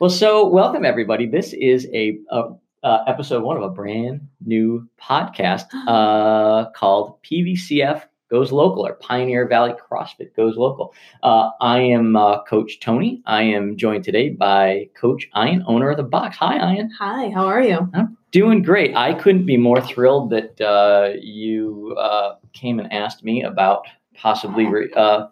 Well, so welcome everybody. This is a, a uh, episode one of a brand new podcast uh, called PVCF Goes Local or Pioneer Valley CrossFit Goes Local. Uh, I am uh, Coach Tony. I am joined today by Coach Ayn, owner of the box. Hi, Ayn. Hi, how are you? I'm doing great. I couldn't be more thrilled that uh, you uh, came and asked me about possibly re- uh,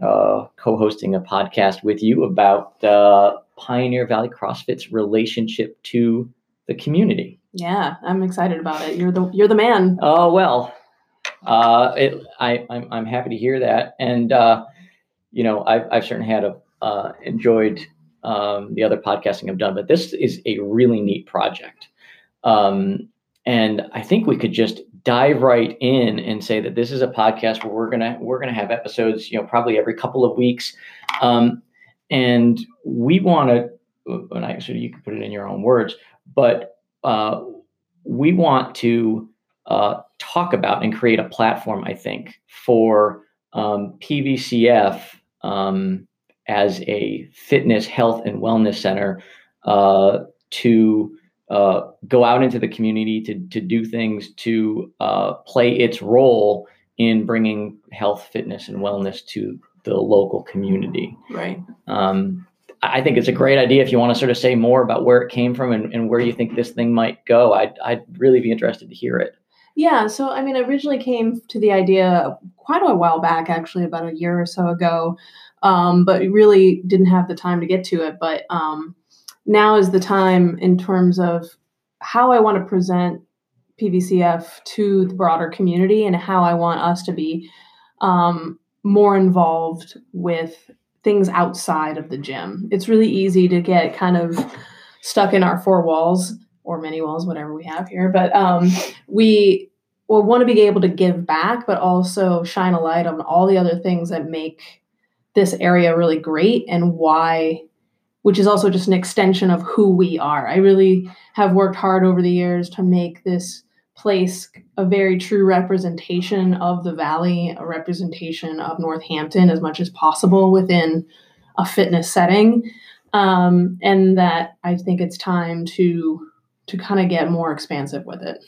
uh, co-hosting a podcast with you about uh, Pioneer Valley CrossFit's relationship to the community. Yeah, I'm excited about it. You're the you're the man. Oh well, uh, it, I I'm, I'm happy to hear that, and uh, you know I've I've certainly had a uh, enjoyed um, the other podcasting I've done, but this is a really neat project, um, and I think we could just dive right in and say that this is a podcast where we're gonna we're gonna have episodes, you know, probably every couple of weeks, um, and we want to. And I so you can put it in your own words but uh, we want to uh, talk about and create a platform, I think, for um, PVCF um, as a fitness, health, and wellness center uh, to uh, go out into the community to, to do things to uh, play its role in bringing health, fitness, and wellness to the local community. Right. Um, I think it's a great idea if you want to sort of say more about where it came from and, and where you think this thing might go. I'd, I'd really be interested to hear it. Yeah, so I mean, I originally came to the idea quite a while back, actually, about a year or so ago, um, but really didn't have the time to get to it. But um, now is the time in terms of how I want to present PVCF to the broader community and how I want us to be um, more involved with things outside of the gym. It's really easy to get kind of stuck in our four walls or many walls, whatever we have here. But um, we will want to be able to give back, but also shine a light on all the other things that make this area really great and why, which is also just an extension of who we are. I really have worked hard over the years to make this place a very true representation of the valley, a representation of Northampton as much as possible within a fitness setting. Um, and that I think it's time to to kind of get more expansive with it.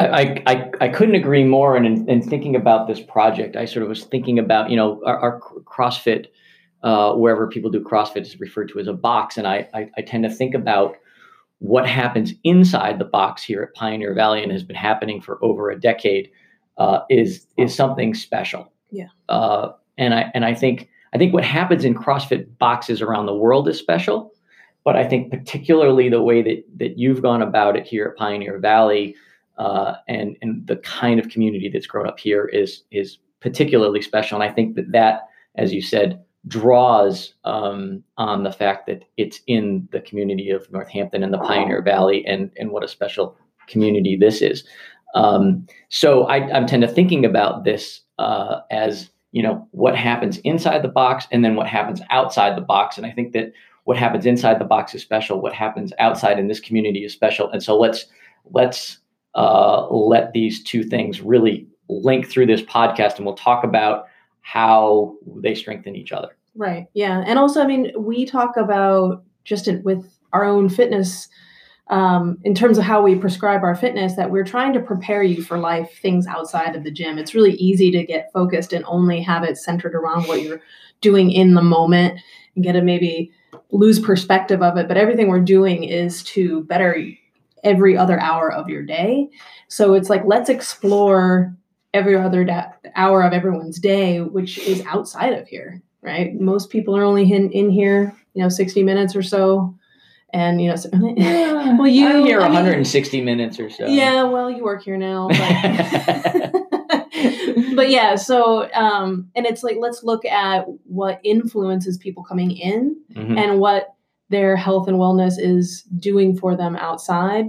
I, I, I couldn't agree more. And in, in, thinking about this project, I sort of was thinking about, you know, our, our CrossFit, uh, wherever people do CrossFit is referred to as a box. And I, I, I tend to think about what happens inside the box here at Pioneer Valley and has been happening for over a decade uh, is is something special. Yeah. Uh, and I and I think I think what happens in CrossFit boxes around the world is special, but I think particularly the way that that you've gone about it here at Pioneer Valley uh, and and the kind of community that's grown up here is is particularly special. And I think that that, as you said, draws um, on the fact that it's in the community of Northampton and the Pioneer Valley, and and what a special community this is. Um, so I, am tend to thinking about this uh, as you know what happens inside the box, and then what happens outside the box. And I think that what happens inside the box is special. What happens outside in this community is special. And so let's let's uh, let these two things really link through this podcast, and we'll talk about how they strengthen each other. Right. Yeah. And also, I mean, we talk about just with our own fitness um, in terms of how we prescribe our fitness that we're trying to prepare you for life things outside of the gym it's really easy to get focused and only have it centered around what you're doing in the moment and get to maybe lose perspective of it but everything we're doing is to better every other hour of your day so it's like let's explore every other da- hour of everyone's day, which is outside of here, right? Most people are only in, in here, you know, 60 minutes or so. And, you know, so, well, you I'm here I 160 mean, minutes or so. Yeah, well, you work here now. But, but yeah, so, um, and it's like, let's look at what influences people coming in mm-hmm. and what their health and wellness is doing for them outside.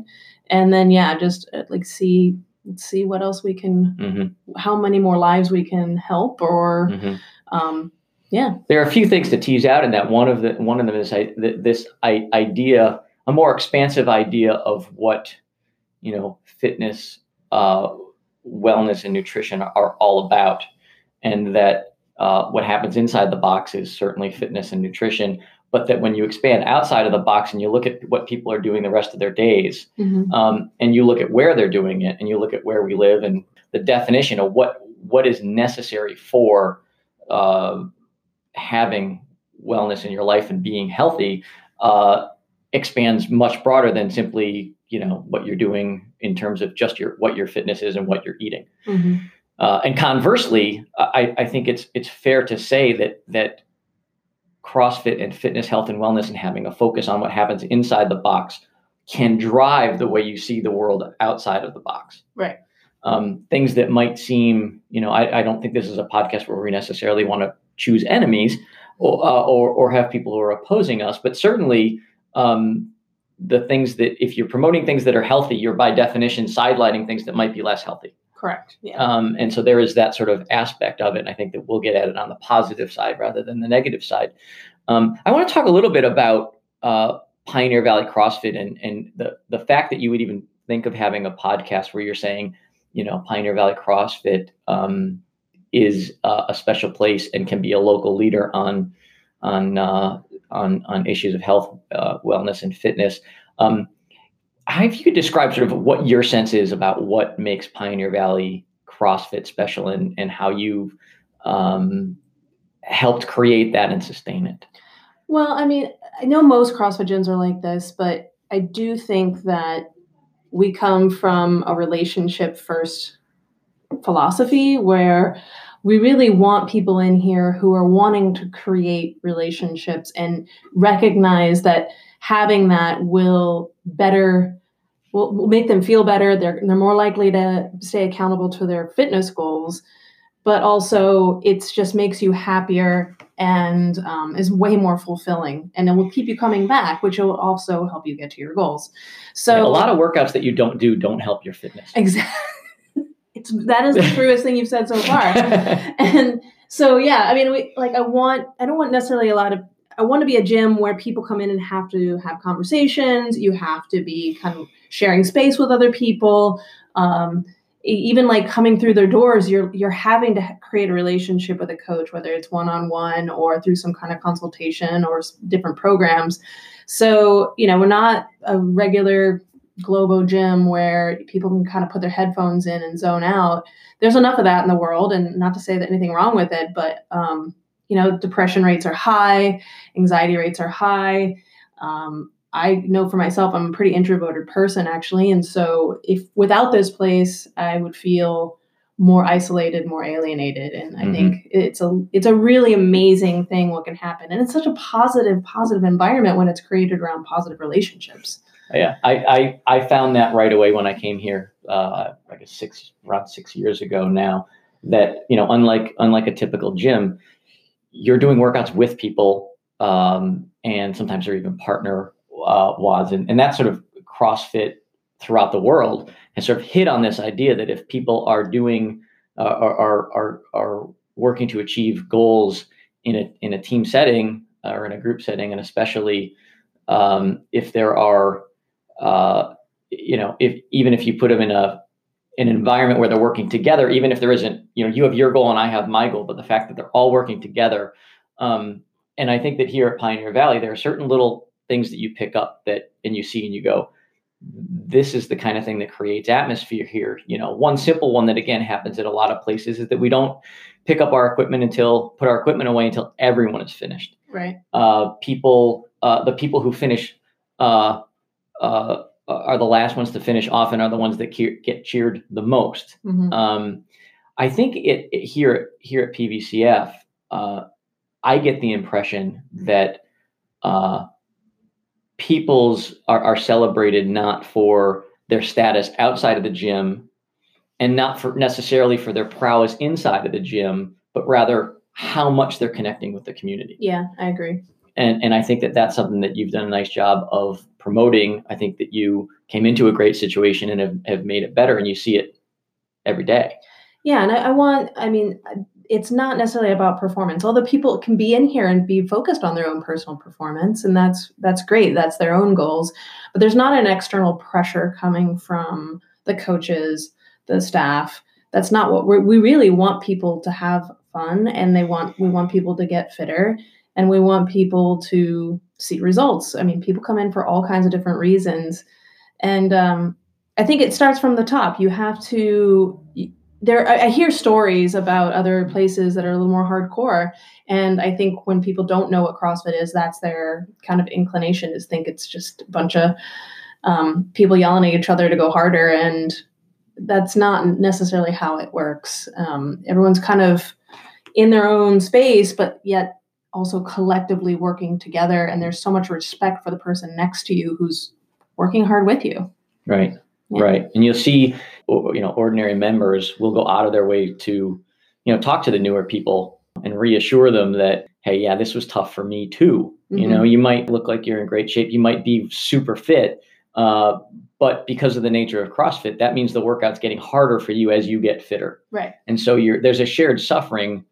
And then, yeah, just uh, like see let's see what else we can mm-hmm. how many more lives we can help or mm-hmm. um, yeah there are a few things to tease out in that one of the one of them is this idea a more expansive idea of what you know fitness uh, wellness and nutrition are all about and that uh, what happens inside the box is certainly fitness and nutrition but that when you expand outside of the box and you look at what people are doing the rest of their days, Mhm. um, and you look at where they're doing it, and you look at where we live, and the definition of what what is necessary for uh, having wellness in your life and being healthy uh, expands much broader than simply you know what you're doing in terms of just your what your fitness is and what you're eating. Mhm. Uh, and conversely, I, I think it's it's fair to say that that CrossFit and fitness, health, and wellness, and having a focus on what happens inside the box can drive the way you see the world outside of the box. Right. Um, things that might seem, you know, I, I don't think this is a podcast where we necessarily want to choose enemies or, uh, or or have people who are opposing us, but certainly um, the things that if you're promoting things that are healthy, you're by definition sidelining things that might be less healthy. Correct. Yeah. Um, and so there is that sort of aspect of it. And I think that we'll get at it on the positive side rather than the negative side. Um, I want to talk a little bit about uh, Pioneer Valley CrossFit and, and the, the fact that you would even think of having a podcast where you're saying, you know, Pioneer Valley CrossFit um, is uh, a special place and can be a local leader on on uh, on on issues of health, uh, wellness, and fitness. Um, if you could describe sort of what your sense is about what makes Pioneer Valley CrossFit special and and how you've um, helped create that and sustain it. Well, I mean, I know most CrossFit gyms are like this, but I do think that we come from a relationship first philosophy where we really want people in here who are wanting to create relationships and recognize that having that will better will, will make them feel better. They're they're more likely to stay accountable to their fitness goals but also it's just makes you happier and um, is way more fulfilling. And it will keep you coming back which will also help you get to your goals. So a lot of workouts that you don't do don't help your fitness. exactly it's that is the truest thing you've said so far. And so yeah i mean we like i want i don't want necessarily a lot of i want to be a gym where people come in and have to have conversations. You have to be kind of sharing space with other people. Um, even like coming through their doors you're you're having to create a relationship with a coach whether it's one-on-one or through some kind of consultation or different programs. So you know we're not a regular globo gym where people can kind of put their headphones in and zone out. There's enough of that in the world and not to say that anything wrong with it but um, you know depression rates are high anxiety rates are high um, i know for myself i'm a pretty introverted person actually and so if without this place i would feel more isolated more alienated and i Mhm. think it's a it's a really amazing thing what can happen and it's such a positive positive environment when it's created around positive relationships yeah, I, I I found that right away when I came here, uh, I guess six around six years ago now. That you know, unlike unlike a typical gym, you're doing workouts with people, um, and sometimes they're even partner uh, WODs, and, and that sort of CrossFit throughout the world has sort of hit on this idea that if people are doing uh, are, are are working to achieve goals in a in a team setting or in a group setting, and especially um, if there are uh, you know, if even if you put them in a an environment where they're working together, even if there isn't, you know, you have your goal and I have my goal, but the fact that they're all working together, um, and I think that here at Pioneer Valley, there are certain little things that you pick up that and you see and you go, this is the kind of thing that creates atmosphere here. You know, one simple one that again happens at a lot of places is that we don't pick up our equipment until put our equipment away until everyone is finished right uh, people, uh, the people who finish uh, uh, are the last ones to finish. Often are the ones that ke- get cheered the most. Mhm. Um, I think it, it here here at PVCF, uh, I get the impression that uh, people's are, are celebrated not for their status outside of the gym, and not for necessarily for their prowess inside of the gym, but rather how much they're connecting with the community yeah i agree and and I think that that's something that you've done a nice job of promoting. I think that you came into a great situation and have, have made it better, and you see it every day. Yeah, and I, I want, I mean, it's not necessarily about performance. Although people can be in here and be focused on their own personal performance, and that's that's great. That's their own goals. But there's not an external pressure coming from the coaches, the staff. That's not what we're, we really want people to have fun, and they want we want people to get fitter. And we want people to see results. I mean, people come in for all kinds of different reasons. And um, I think it starts from the top. You have to there I, hear stories about other places that are a little more hardcore and i think when people don't know what crossfit is that's their kind of inclination is think it's just a bunch of um, people yelling at each other to go harder and that's not necessarily how it works um, everyone's kind of in their own space but yet also collectively working together and there's so much respect for the person next to you who's working hard with you right yeah. right and you'll see you know ordinary members will go out of their way to you know talk to the newer people and reassure them that hey yeah this was tough for me too mm-hmm. you know you might look like you're in great shape you might be super fit uh, but because of the nature of CrossFit, that means the workout's getting harder for you as you get fitter. Right. And so you're there's a shared suffering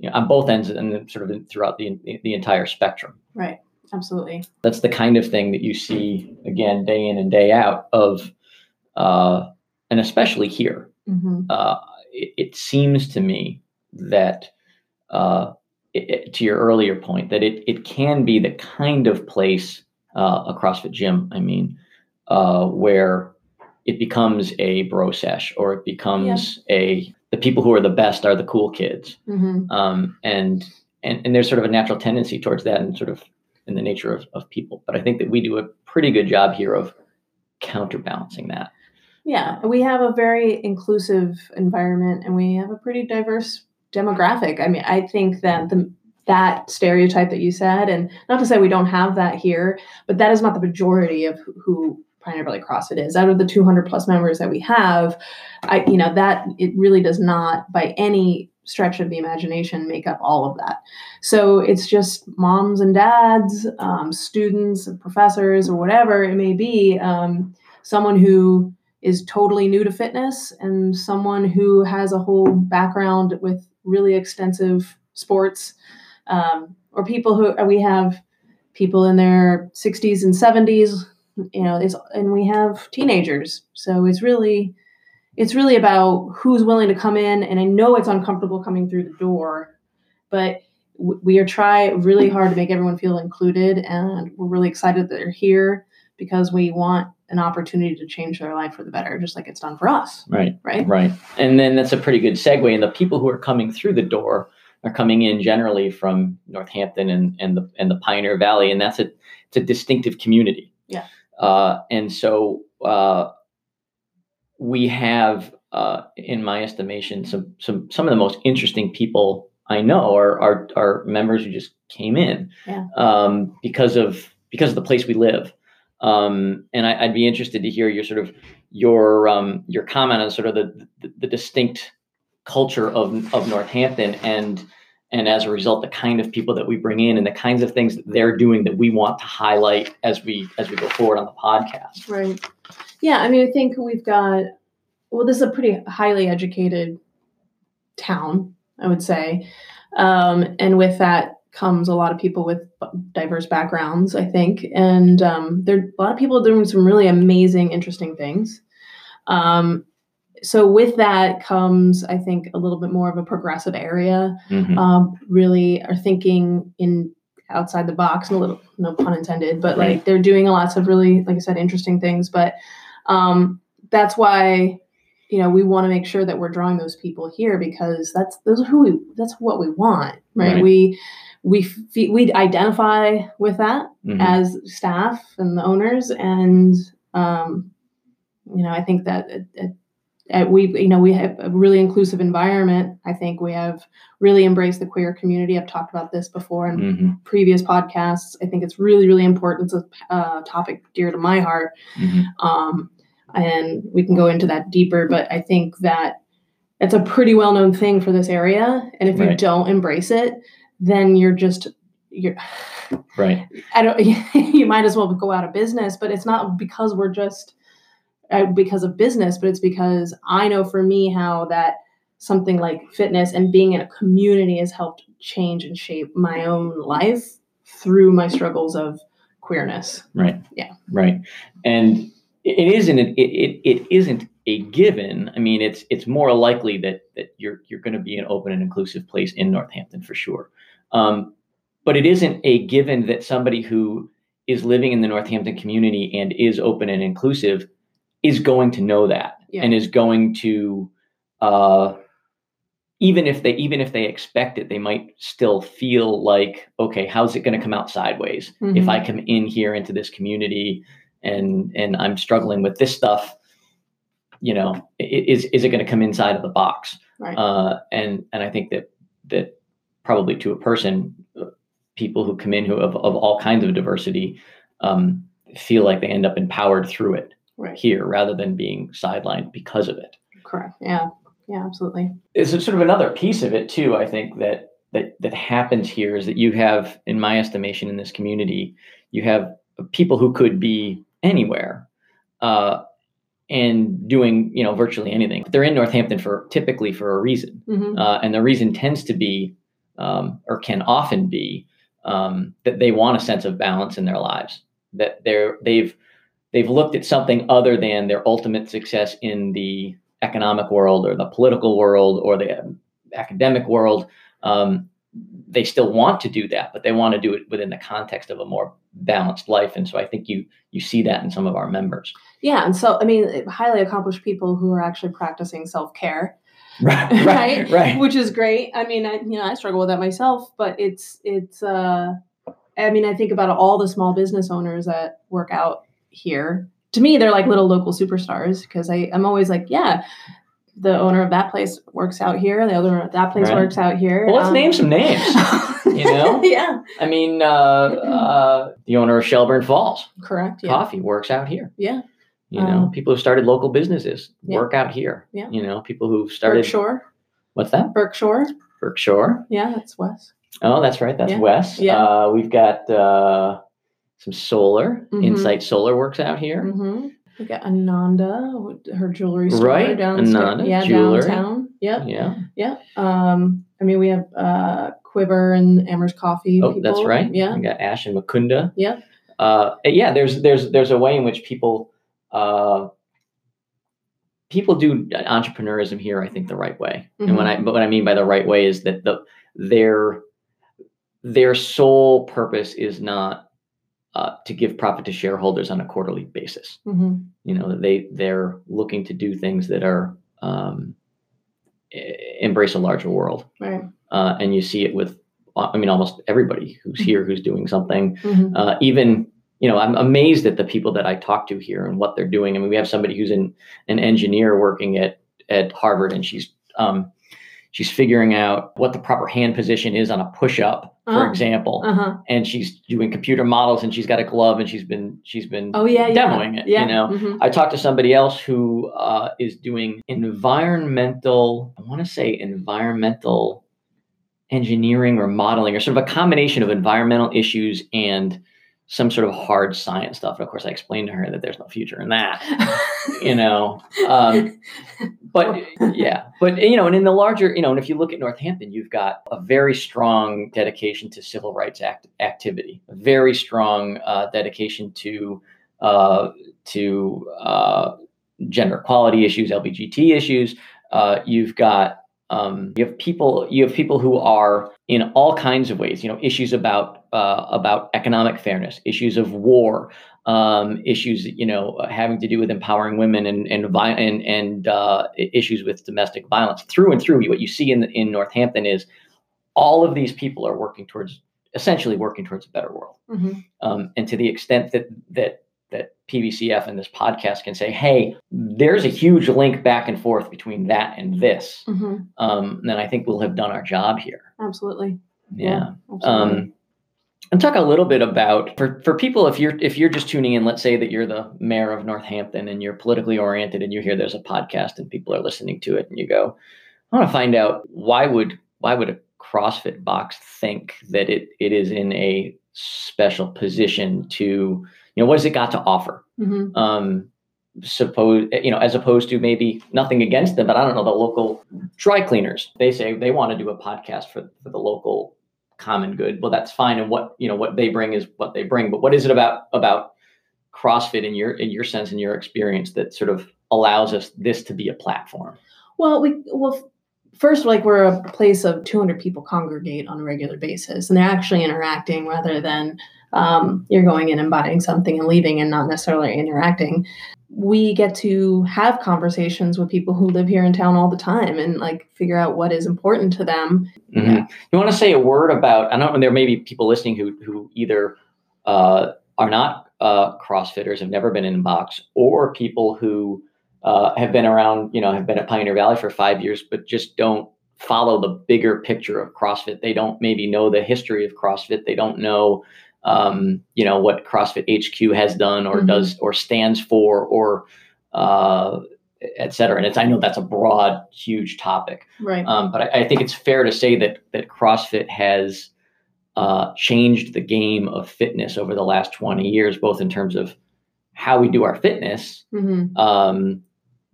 you know, on both ends and sort of throughout the the entire spectrum. Right. Absolutely. That's the kind of thing that you see again day in and day out of uh, and especially here, mm-hmm. uh, it, it, seems to me that, uh, it, to your earlier point, that it, it can be the kind of place, uh, a CrossFit gym, I mean, uh, where it becomes a bro sesh or it becomes yeah. a the people who are the best are the cool kids, mm-hmm. um, and and and there's sort of a natural tendency towards that and sort of in the nature of, of people. But I think that we do a pretty good job here of counterbalancing that. Yeah, we have a very inclusive environment and we have a pretty diverse demographic. I mean, I think that the that stereotype that you said, and not to say we don't have that here, but that is not the majority of who Valley CrossFit is. Out of the 200 plus members that we have, I you know that it really does not by any stretch of the imagination make up all of that. So it's just moms and dads, um, students, professors, or whatever it may be. Um, someone who is totally new to fitness and someone who has a whole background with really extensive sports um, or people who we have people in their 60s and 70s you know and we have teenagers so it's really it's really about who's willing to come in and i know it's uncomfortable coming through the door but we are try really hard to make everyone feel included and we're really excited that they're here because we want an opportunity to change their life for the better, just like it's done for us. Right. Right. Right. And then that's a pretty good segue. And the people who are coming through the door are coming in generally from Northampton and, and the and the Pioneer Valley, and that's a it's a distinctive community. Yeah. Uh, and so uh, we have, uh, in my estimation, some some some of the most interesting people I know are are, are members who just came in yeah. um, because of because of the place we live. Um, and I, would be interested to hear your sort of your um, your comment on sort of the, the, the distinct culture of of Northampton and and as a result the kind of people that we bring in and the kinds of things that they're doing that we want to highlight as we as we go forward on the podcast. Right. Yeah, I mean I think we've got well this is a pretty highly educated town, I would say. Um, and with that comes a lot of people with diverse backgrounds, I think, and um, there a lot of people doing some really amazing, interesting things. Um, so with that comes, I think, a little bit more of a progressive area. Mm-hmm. Um, really are thinking in outside the box, and a little no pun intended, but right. like they're doing lots of really, like I said, interesting things. But um, that's why you know we want to make sure that we're drawing those people here because that's those are who we that's what we want right, right. we we we identify with that mm-hmm. as staff and the owners and um, you know i think that it, it, it, we you know we have a really inclusive environment. I think we have really embraced the queer community. I've talked about this before in mm-hmm. previous podcasts. I think it's really really important. It's a uh, topic dear to my heart. Mm-hmm. um, and we can go into that deeper but i think that it's a pretty well-known thing for this area. And if right. you don't embrace it then you're just you're right. I don't you might as well go out of business but it's not because we're just uh, because of business but it's because i know for me how that something like fitness and being in a community has helped change and shape my own life through my struggles of queerness. Right. Yeah. Right. And it isn't it, it, it isn't a given. I mean it's it's more likely that that you're you're going to be an open and inclusive place in northampton for sure. Um, but it isn't a given that somebody who is living in the Northampton community and is open and inclusive is going to know that Yeah. and is going to uh, even if they even if they expect it they might still feel like okay how's it going to come out sideways if Mhm. i come in here into this community and and i'm struggling with this stuff you know is is it going to come inside of the box Right. uh, and and I think that that probably to a person, uh, people who come in who of, of all kinds of diversity um, feel like they end up empowered through it right. here rather than being sidelined because of it. Correct. Yeah. Yeah. Absolutely. It's sort of another piece of it too. I think that that that happens here is that you have, in my estimation, in this community, you have people who could be anywhere. Uh, and doing you know virtually anything But they're in northampton for typically for a reason hmm uh, and the reason tends to be um, or can often be um, that they want a sense of balance in their lives that they're they've they've looked at something other than their ultimate success in the economic world or the political world or the um, academic world um, they still want to do that but they want to do it within the context of a more balanced life and so i think you you see that in some of our members Yeah. And so, I mean, highly accomplished people who are actually practicing self care, right Right? right which is great. I mean, I, you know, I struggle with that myself, but it's, it's, uh, I mean, I think about all the small business owners that work out here. To me, they're like little local superstars because I, I'm always like, yeah, the owner of that place works out here. The owner of that place Right. works out here. well let's Um, name some names you know? yeah. I mean, uh, uh, the owner of Shelburne Falls Correct. Yeah. Coffee works out here. Yeah. You know, Um, people who started local businesses yeah. work out here. Yeah. You know, people who started Berkshire. what's that? Berkshire. Berkshire. Yeah, that's Wes. Oh, that's right. That's Yeah. Wes. Yeah. Uh, we've got uh, some solar. Mhm. Insight Solar works out here. Mm-hmm. We got Ananda, her jewelry store Right, downstairs. Ananda yeah, Jewelry. downtown. Yep. Yeah. Yeah. Um, I mean, we have uh, Quiver and Amherst Coffee. Oh, that's right. Yeah. We got Ash and Makunda. Yeah. Uh, yeah. There's there's there's a way in which people uh, people do entrepreneurism here. I think the right way. And when I but what I mean by the right way is that the their their sole purpose is not uh, to give profit to shareholders on a quarterly basis. hmm You know, they they're looking to do things that are um, embrace a larger world, Right. uh, and you see it with uh, I mean almost everybody who's Mhm. here who's doing something. hmm Uh, even you know, I'm amazed at the people that I talk to here and what they're doing. I mean, we have somebody who's an an engineer working at at Harvard, and she's um, she's figuring out what the proper hand position is on a push up, for Oh. example, Uh huh. and she's doing computer models, and she's got a glove, and she's been she's been Oh yeah. yeah. demoing it. Yeah. You know, mhm. I talked to somebody else who uh, is doing environmental, I want to say environmental engineering or modeling, or sort of a combination of environmental issues and some sort of hard science stuff. And of course, I explained to her that there's no future in that, you know. Um, but yeah, but you know, and in the larger, you know, and if you look at Northampton, you've got a very strong dedication to civil rights act- activity, a very strong uh, dedication to uh, to uh, gender equality issues, LGBT issues. Uh, you've got um, you have people you have people who are in all kinds of ways. You know, issues about uh, about economic fairness, issues of war, um, issues you know having to do with empowering women and and vi- and, and uh, issues with domestic violence. Through and through, what you see in in Northampton is all of these people are working towards essentially working towards a better world. Mhm. Um, and to the extent that that that PVCF and this podcast can say, hey, there's a huge link back and forth between that and this, Mhm. um, then I think we'll have done our job here. Absolutely. Yeah. Absolutely. Um, and talk a little bit about for, for people if you're if you're just tuning in, let's say that you're the mayor of Northampton and you're politically oriented and you hear there's a podcast and people are listening to it and you go, I want to find out why would why would a CrossFit box think that it it is in a special position to you know what has it got to offer? Mhm. um suppose you know as opposed to maybe nothing against them but i don't know the local dry cleaners they say they want to do a podcast for, for the local common good. Well that's fine and what you know what they bring is what they bring but what is it about about crossfit in your in your sense in your experience that sort of allows us this to be a platform? Well, we well first like we're a place of 200 people congregate on a regular basis and they're actually interacting rather than um, you're going in and buying something and leaving and not necessarily interacting we get to have conversations with people who live here in town all the time and like figure out what is important to them Mhm. Yeah. You want to say a word about? I don't know. There may be people listening who who either uh, are not uh, CrossFitters, have never been in a box, or people who uh, have been around. You know, have been at Pioneer Valley for five years, but just don't follow the bigger picture of CrossFit. They don't maybe know the history of CrossFit. They don't know. Um, you know what CrossFit HQ has done or Mhm. does or stands for or uh, et cetera. And it's I know that's a broad, huge topic. right Um, but I, I think it's fair to say that that CrossFit has uh, changed the game of fitness over the last 20 years, both in terms of how we do our fitness, hmm um,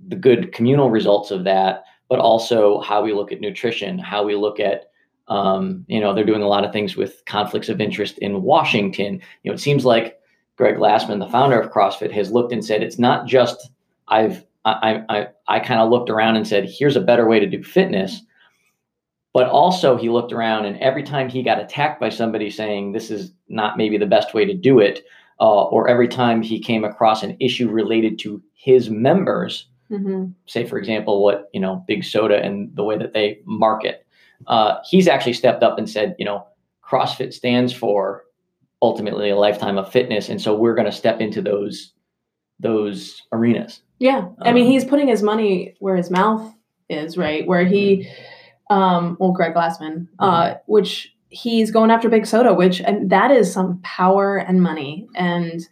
the good communal results of that, but also how we look at nutrition, how we look at um, you know, they're doing a lot of things with conflicts of interest in Washington. You know, it seems like Greg Glassman, the founder of CrossFit, has looked and said it's not just I've I I I kind of looked around and said here's a better way to do fitness, but also he looked around and every time he got attacked by somebody saying this is not maybe the best way to do it, uh, or every time he came across an issue related to his members, hmm say for example what you know big soda and the way that they market uh, he's actually stepped up and said you know crossfit stands for ultimately a lifetime of fitness. And so we're going to step into those those arenas. Yeah, I mean, Um, he's putting his money where his mouth is, right? Where he, um, well, Greg Glassman, uh, which he's going after Big Soda, which and that is some power and money, and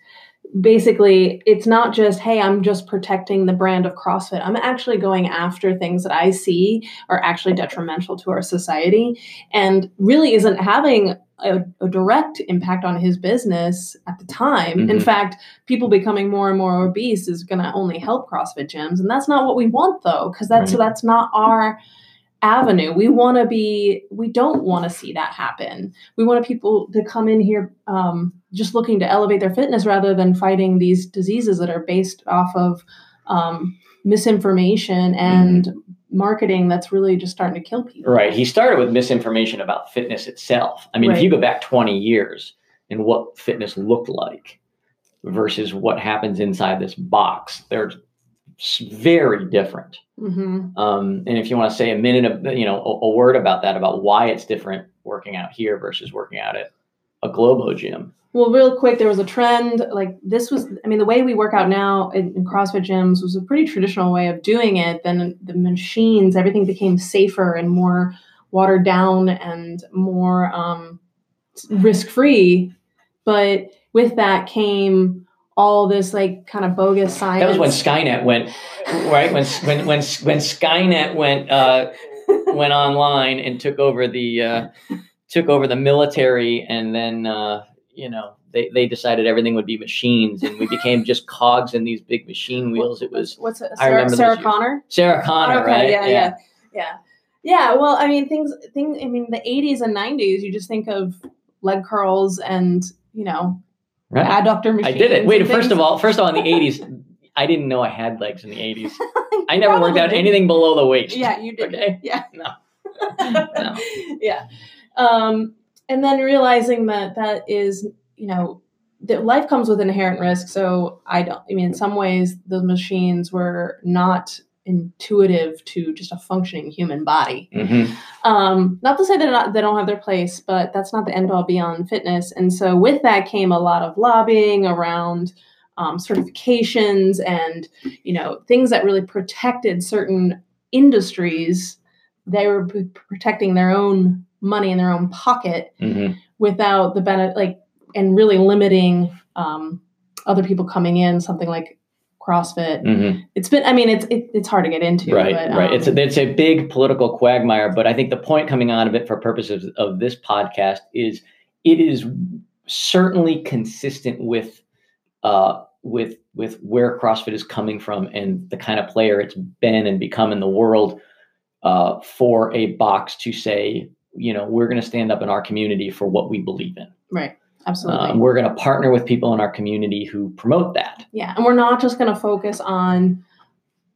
basically, it's not just hey, I'm just protecting the brand of CrossFit. I'm actually going after things that I see are actually detrimental to our society, and really isn't having. A, a direct impact on his business at the time. In Mhm. fact, people becoming more and more obese is going to only help CrossFit gyms, and that's not what we want, though, because that's Right. that's not our avenue. We want to be. We don't want to see that happen. We want people to come in here um, just looking to elevate their fitness rather than fighting these diseases that are based off of um, misinformation and marketing that's really just starting to kill people. right he started with misinformation about fitness itself i mean if you go back 20 years and what fitness looked like versus what happens inside this box they're s- very different hmm Um, and if you want to say a minute of you know a, a word about that, about why it's different working out here versus working out at a Globo gym. Well, real quick, there was a trend like this was. I mean, the way we work out now in, in CrossFit gyms was a pretty traditional way of doing it. Then the machines, everything became safer and more watered down and more um, risk free. But with that came all this like kind of bogus science. That was when Skynet went right when when when when Skynet went uh, went online and took over the uh, took over the military, and then uh, you know they, they decided everything would be machines, and we became just cogs in these big machine wheels. It was what's it? I Sarah, remember Sarah. Connor. Sarah Connor, okay, right? Yeah, yeah, yeah, yeah. Well, I mean, things, things. I mean, the '80s and '90s. You just think of leg curls and you know Right. adductor I machines. did it. Wait, first of all, first of all, in the '80s, I didn't know I had legs in the '80s. I never worked out didn't. anything below the waist. Yeah, you did. Okay. Yeah. No. No. yeah. Um, and then realizing that that is, you know, that life comes with inherent risk. So I don't. I mean, in some ways, those machines were not intuitive to just a functioning human body. hmm Um, not to say they're not they don't have their place, but that's not the end all be on fitness. And so with that came a lot of lobbying around um, certifications and you know things that really protected certain industries. They were p- protecting their own money in their own pocket hmm without the benefit, like and really limiting um, other people coming in. Something like CrossFit. hmm It's been. I mean, it's it, it's hard to get into. Right, but, right. It's a, um, it's a big political quagmire, but I think the point coming out of it for purposes of this podcast is it is certainly consistent with uh, with with where CrossFit is coming from and the kind of player it's been and become in the world uh, for a box to say, you know, we're going to stand up in our community for what we believe in. right. Absolutely. Um, we're going to partner with people in our community who promote that. Yeah, and we're not just going to focus on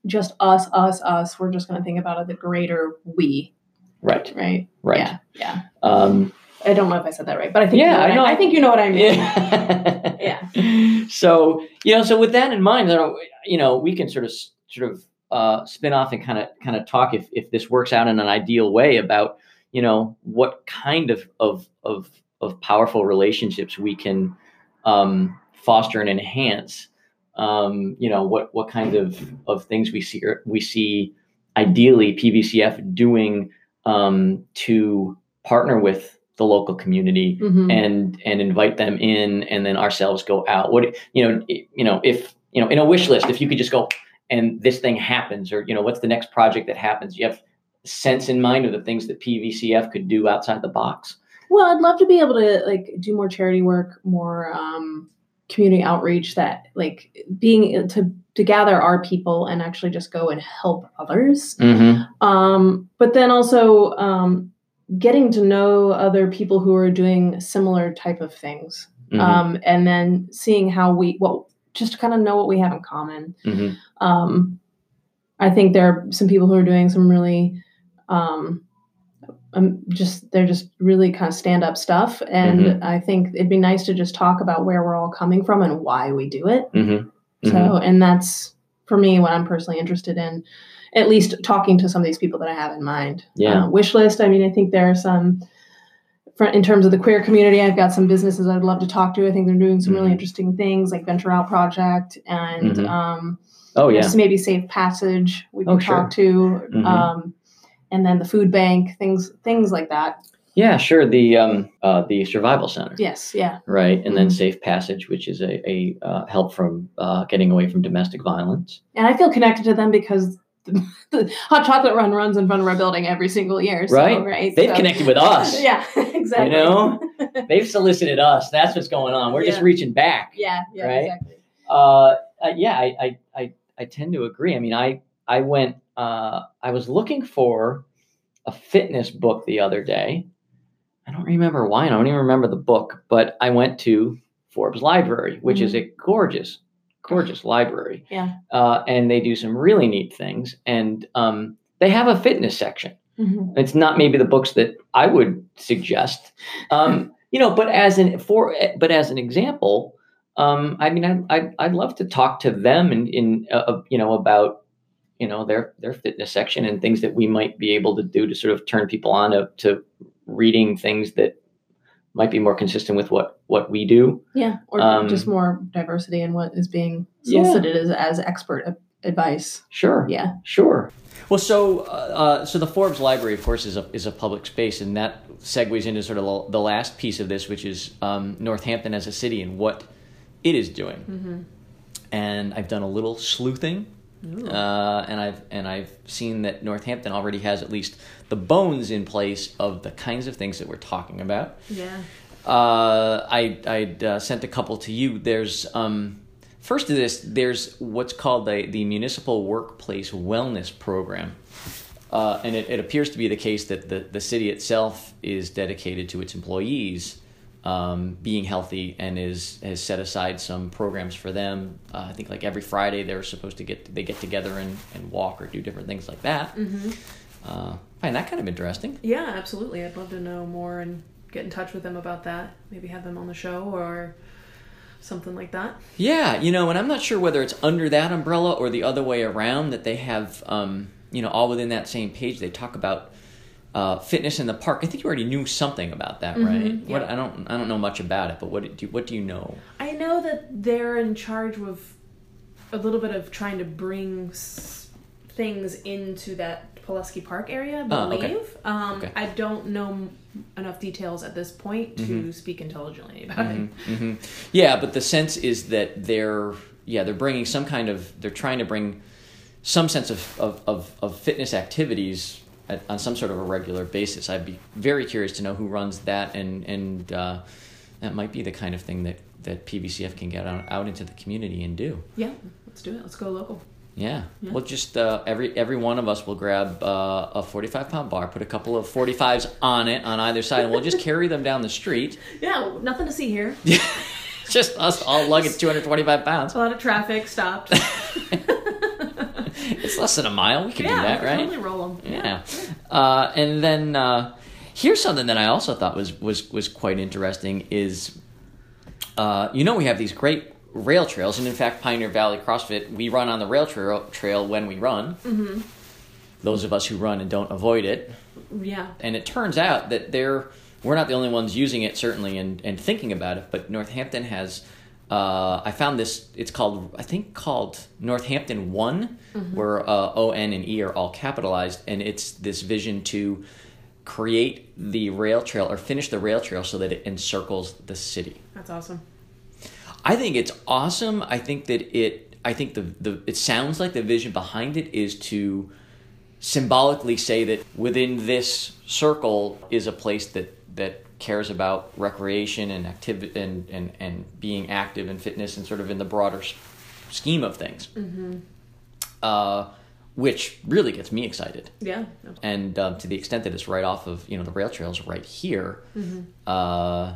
just us, us, us. We're just going to think about it the greater we, Right. right? Right. Yeah. Yeah. Um, I don't know if I said that right, but I think Yeah, you know I know. I, I think you know what I mean. yeah. Yeah. So you know, so with that in mind, you know, we can sort of sort of uh, spin off and kind of kind of talk if if this works out in an ideal way about you know what kind of of of of powerful relationships we can um, foster and enhance. Um, you know what what kind of of things we see we see ideally PVCF doing um, to partner with the local community Mhm. and and invite them in and then ourselves go out what you know you know if you know in a wish list if you could just go and this thing happens or you know what's the next project that happens you have sense in mind of the things that pvcf could do outside the box Well, I'd love to be able to like do more charity work, more um, community outreach. That like being to to gather our people and actually just go and help others. mm-hmm. Um, but then also um, getting to know other people who are doing similar type of things, Mm-hmm. um, and then seeing how we well just to kind of know what we have in common. hmm Um, I think there are some people who are doing some really, um, um, just they're just really kind of stand up stuff, and Mhm. I think it'd be nice to just talk about where we're all coming from and why we do it. hmm So, and that's for me what I'm personally interested in. At least talking to some of these people that I have in mind. Yeah. Uh, wish list. I mean, I think there are some. In terms of the queer community, I've got some businesses I'd love to talk to. I think they're doing some really Mhm. interesting things, like Venture Out Project and Mhm. um, oh yeah maybe Safe Passage we can Oh, sure. talk to, Mhm. um, and then the food bank things things like that. yeah sure the um uh the survival center Yes, yeah, right and then Mhm. safe passage which is a, a uh, help from uh, getting away from domestic violence and I feel connected to them because the, the hot chocolate run runs in front of our building every single year. So, Right. right. they've so- connected with us Yeah, exactly. you know they've solicited us that's what's going on we're just reaching back yeah, yeah, Right? exactly. Uh, uh, yeah, I, I, I, I tend to agree. I mean, I, I went, uh, I was looking for a fitness book the other day. I don't remember why. And I don't even remember the book, but I went to Forbes Library, which is a gorgeous, gorgeous library. Yeah. Uh, and they do some really neat things. And um, they have a fitness section. Mhm. It's not maybe the books that I would suggest, um, you know. But as an for but as an example, um, I mean, I, I I'd love to talk to them in in uh, uh, you know about you know their their fitness section and things that we might be able to do to sort of turn people on to, to reading things that might be more consistent with what what we do. Yeah, or Um, just more diversity in what is being Yeah. solicited as, as expert advice. Sure. Yeah. Sure. Well, so uh, uh, so the Forbes Library, of course, is a is a public space, and that segues into sort of the- the last piece of this, which is um, Northampton as a city and what it is doing. Mm-hmm. And I've done a little sleuthing, uh, and I've and I've seen that Northampton already has at least the bones in place of the kinds of things that we're talking about. Yeah. Uh, I I uh, sent a couple to you. There's um, first of this. There's what's called the the municipal workplace wellness program, uh, and it, it appears to be the case that the the city itself is dedicated to its employees um, being healthy and is has set aside some programs for them. Uh, I think like every Friday they're supposed to get they get together and, and walk or do different things like that. Mm-hmm. Uh, find that kind of interesting. Yeah, absolutely. I'd love to know more and get in touch with them about that. Maybe have them on the show or something like that. Yeah, you know, and I'm not sure whether it's under that umbrella or the other way around that they have, um, you know, all within that same page. They talk about uh, fitness in the park. I think you already knew something about that, right? Mhm, What yeah. I don't, I don't know much about it, but what do you, what do you know? I know that they're in charge of a little bit of trying to bring s- things into that Pulaski Park area, I Oh, believe. okay. Um, Okay. I don't know m- enough details at this point to Mm-hmm. speak intelligently about it. hmm Yeah, but the sense is that they're, yeah, they're bringing some kind of, they're trying to bring some sense of of, of, of fitness activities at, on some sort of a regular basis. I'd be very curious to know who runs that, and and uh, that might be the kind of thing that that PVCF can get out, out into the community and do. Yeah, let's do it. Let's go local. Yeah. Yeah. Well, just uh, every every one of us will grab uh, a forty five pound bar, put a couple of forty fives on it on either side, and we'll just carry them down the street. Yeah, nothing to see here. just us all lugging two hundred twenty five pounds. A lot of traffic stopped. it's less than a mile. We can yeah, do that, right? Totally roll them. Yeah. Uh, and then uh, here's something that I also thought was was was quite interesting is, uh, you know, we have these great rail trails, and in fact, Pioneer Valley CrossFit, we run on the rail trail trail when we run. Mm-hmm. Those of us who run and don't avoid it, Yeah. and it turns out that they're we're not the only ones using it certainly and, and thinking about it but northampton has uh, i found this it's called i think called northampton one where uh, o n and e are all capitalized and it's this vision to create the rail trail or finish the rail trail so that it encircles the city That's awesome. I think it's awesome. I think that it. I think the the. It sounds like the vision behind it is to symbolically say that within this circle is a place that that cares about recreation and activity and, and and being active and fitness and sort of in the broader s- scheme of things. Uh, which really gets me excited Yeah. absolutely. and um, to the extent that it's right off of you know the rail trails right here, uh,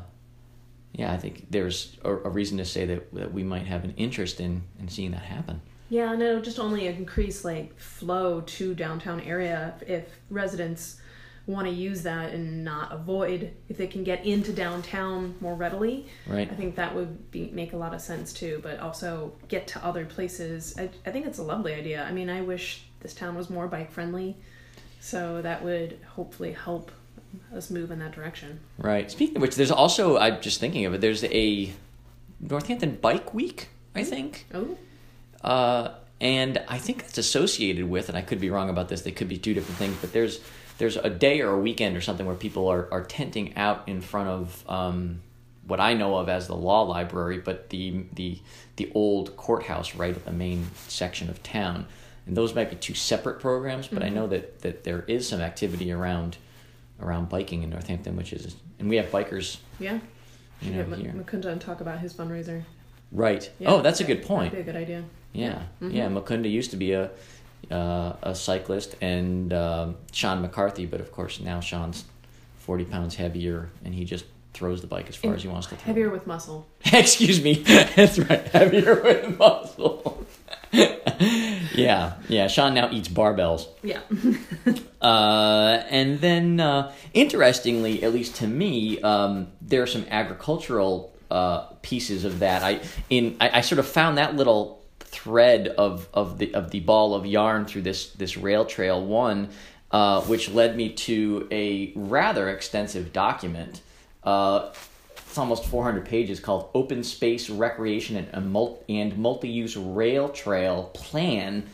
yeah, I think there's a, a reason to say that that we might have an interest in in seeing that happen. Yeah, no, just only increase like flow to downtown area if, if residents want to use that and not avoid if they can get into downtown more readily. Right. I think that would be make a lot of sense too, but also get to other places. I, I think it's a lovely idea. I mean, I wish this town was more bike friendly, so that would hopefully help us move in that direction. Right. Speaking of which, there's also I'm just thinking of it. There's a Northampton Bike Week, I think, Oh, uh, and I think that's associated with, and I could be wrong about this. They could be two different things, but there's there's a day or a weekend or something where people are are tenting out in front of. Um, what I know of as the law library, but the the the old courthouse right at the main section of town, and those might be two separate programs. But I know that that there is some activity around around biking in Northampton, which is, and we have bikers, yeah. you know, here. Mukunda and talk about his fundraiser. Right. Yeah, oh, that's a good That'd point. be a good idea. Yeah, Mhm. yeah. Mukunda used to be a uh, a cyclist, and um, Sean McCarthy, but of course now Sean's forty pounds heavier, and he just throws the bike as far And as he wants to. throw Heavier with muscle. Excuse me. That's right. Heavier with muscle. yeah, yeah. Sean now eats barbells. Yeah. Uh, and then, uh, interestingly, at least to me, um, there are some agricultural uh, pieces of that. I in I, I sort of found that little thread of, of the of the ball of yarn through this this rail trail one, uh, which led me to a rather extensive document. Uh, it's almost 400 pages called Open Space Recreation and, Multi-Use Rail Trail Plan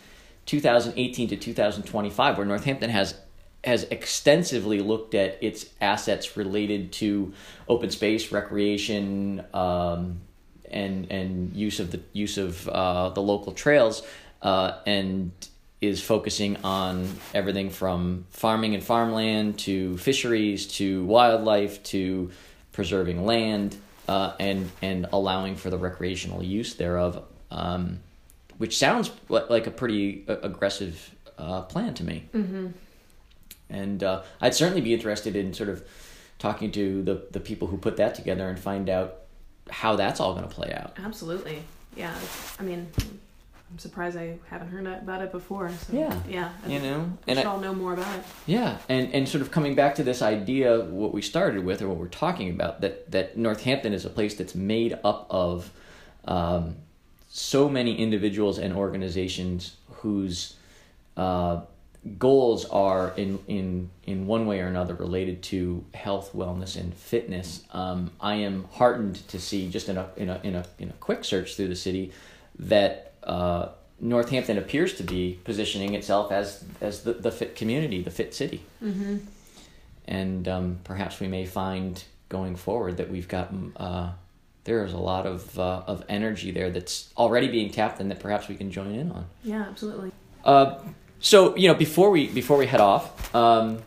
2018 to 2025 where Northampton has has extensively looked at its assets related to open space recreation um, and and use of the use of uh, the local trails uh, and is focusing on everything from farming and farmland to fisheries to wildlife to preserving land uh, and and allowing for the recreational use thereof, um, which sounds like a pretty uh, aggressive uh, plan to me. Mm-hmm. And uh, I'd certainly be interested in sort of talking to the the people who put that together and find out how that's all going to play out. Absolutely. Yeah. I mean, I'm surprised I haven't heard about it before. So, Yeah. Yeah. I You know, We and should I, all know more about it. Yeah, and and sort of coming back to this idea, what we started with, or what we're talking about, that that Northampton is a place that's made up of um, so many individuals and organizations whose uh, goals are in in in one way or another related to health, wellness, and fitness. Um, I am heartened to see just in a in a in a in a quick search through the city that. Uh, Northampton appears to be positioning itself as as the, the fit community, the fit city, Mm-hmm. and um, perhaps we may find going forward that we've got mm, uh, there is a lot of uh, of energy there that's already being tapped, and that perhaps we can join in on. Yeah, absolutely. Uh, so you know, before we before we head off, um,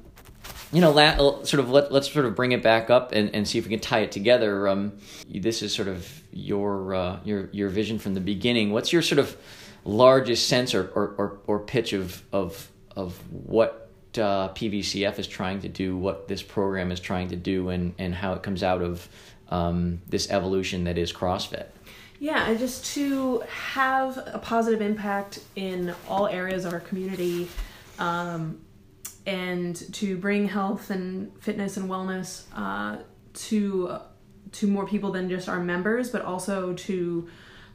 you know, la- uh, sort of let let's sort of bring it back up and, and see if we can tie it together. Um, this is sort of your uh, your your vision from the beginning. What's your sort of largest sense or or, or, or pitch of of of what uh, PVCF is trying to do, what this program is trying to do, and and how it comes out of um, this evolution that is CrossFit. Yeah, and just to have a positive impact in all areas of our community, um, and to bring health and fitness and wellness uh, to to more people than just our members, but also to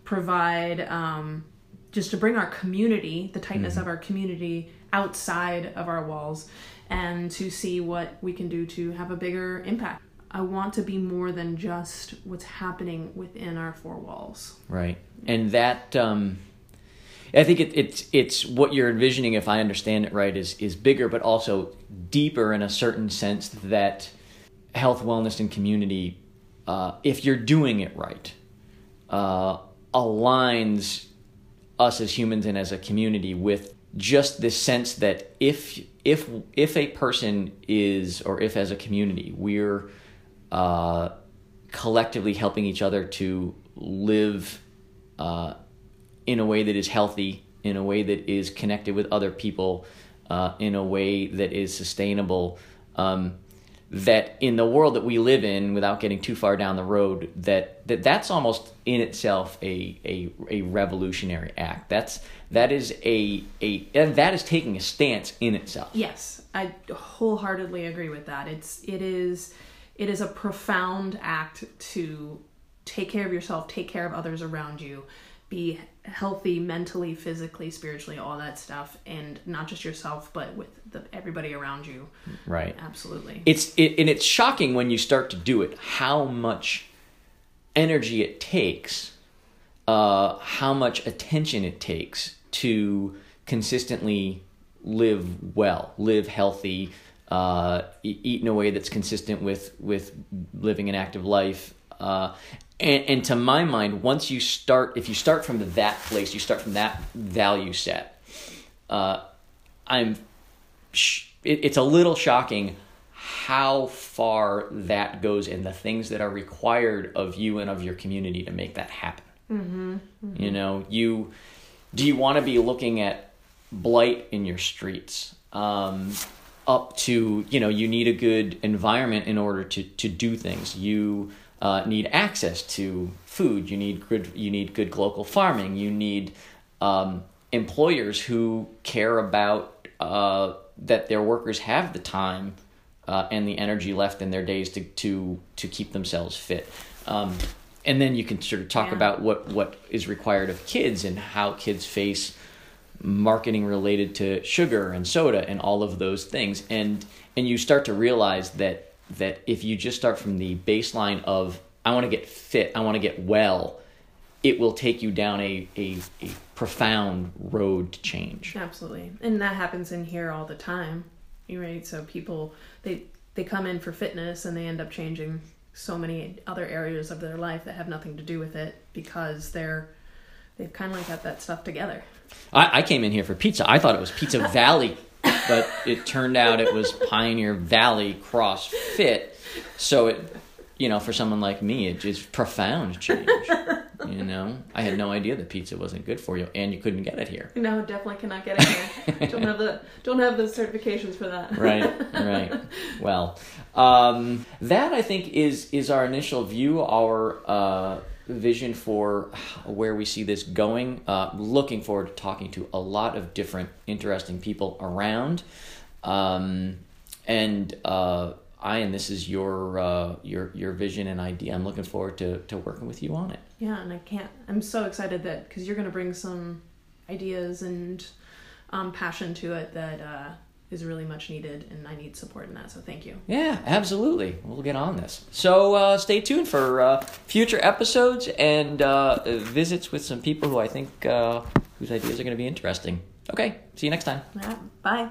provide um, just to bring our community, the tightness mm-hmm. of our community, outside of our walls, and to see what we can do to have a bigger impact. I want to be more than just what's happening within our four walls. Right, and that um, I think it, it's it's what you're envisioning, if I understand it right, is is bigger, but also deeper in a certain sense that health, wellness, and community, uh, if you're doing it right, uh, aligns us as humans and as a community with just this sense that if if if a person is or if as a community we're uh, collectively helping each other to live uh, in a way that is healthy, in a way that is connected with other people, uh, in a way that is sustainable. Um, that in the world that we live in, without getting too far down the road, that, that that's almost in itself a, a, a revolutionary act. That's that is a a and that is taking a stance in itself. Yes, I wholeheartedly agree with that. It's it is it is a profound act to take care of yourself, take care of others around you, be healthy mentally, physically, spiritually, all that stuff, and not just yourself, but with the, everybody around you. Right. Absolutely. It's it, and it's shocking when you start to do it how much energy it takes, uh, how much attention it takes to consistently live well, live healthy, uh, eat in a way that's consistent with with living an active life. Uh, and, and, to my mind, once you start, if you start from that place, you start from that value set. Uh, I'm, sh- it, it's a little shocking how far that goes and the things that are required of you and of your community to make that happen. Mm-hmm, mm-hmm. You know, you do you want to be looking at blight in your streets? Um, up to you know you need a good environment in order to to do things. You uh, need access to food. You need good you need good local farming. You need um, employers who care about uh, that their workers have the time uh, and the energy left in their days to to to keep themselves fit. Um, and then you can sort of talk yeah. about what what is required of kids and how kids face marketing related to sugar and soda and all of those things and and you start to realize that that if you just start from the baseline of I want to get fit, I want to get well, it will take you down a, a, a profound road to change. Absolutely. And that happens in here all the time. Right? So people they they come in for fitness and they end up changing so many other areas of their life that have nothing to do with it because they're they've kind of like got that stuff together. I, I came in here for pizza. I thought it was Pizza Valley, but it turned out it was Pioneer Valley CrossFit. So it, you know, for someone like me, it just profound change. You know, I had no idea that pizza wasn't good for you, and you couldn't get it here. No, definitely cannot get it here. don't have the don't have the certifications for that. right, right. Well, um, that I think is is our initial view. Our uh, vision for where we see this going. Uh, looking forward to talking to a lot of different interesting people around. Um, and uh, this is your uh, your your vision and idea. I'm looking forward to to working with you on it. Yeah, and I can't. I'm so excited that because you're going to bring some ideas and um, passion to it that uh, is really much needed, and I need support in that. So thank you. Yeah, absolutely. We'll get on this. So uh, stay tuned for uh, future episodes and uh, visits with some people who I think uh, whose ideas are going to be interesting. Okay, see you next time. Bye.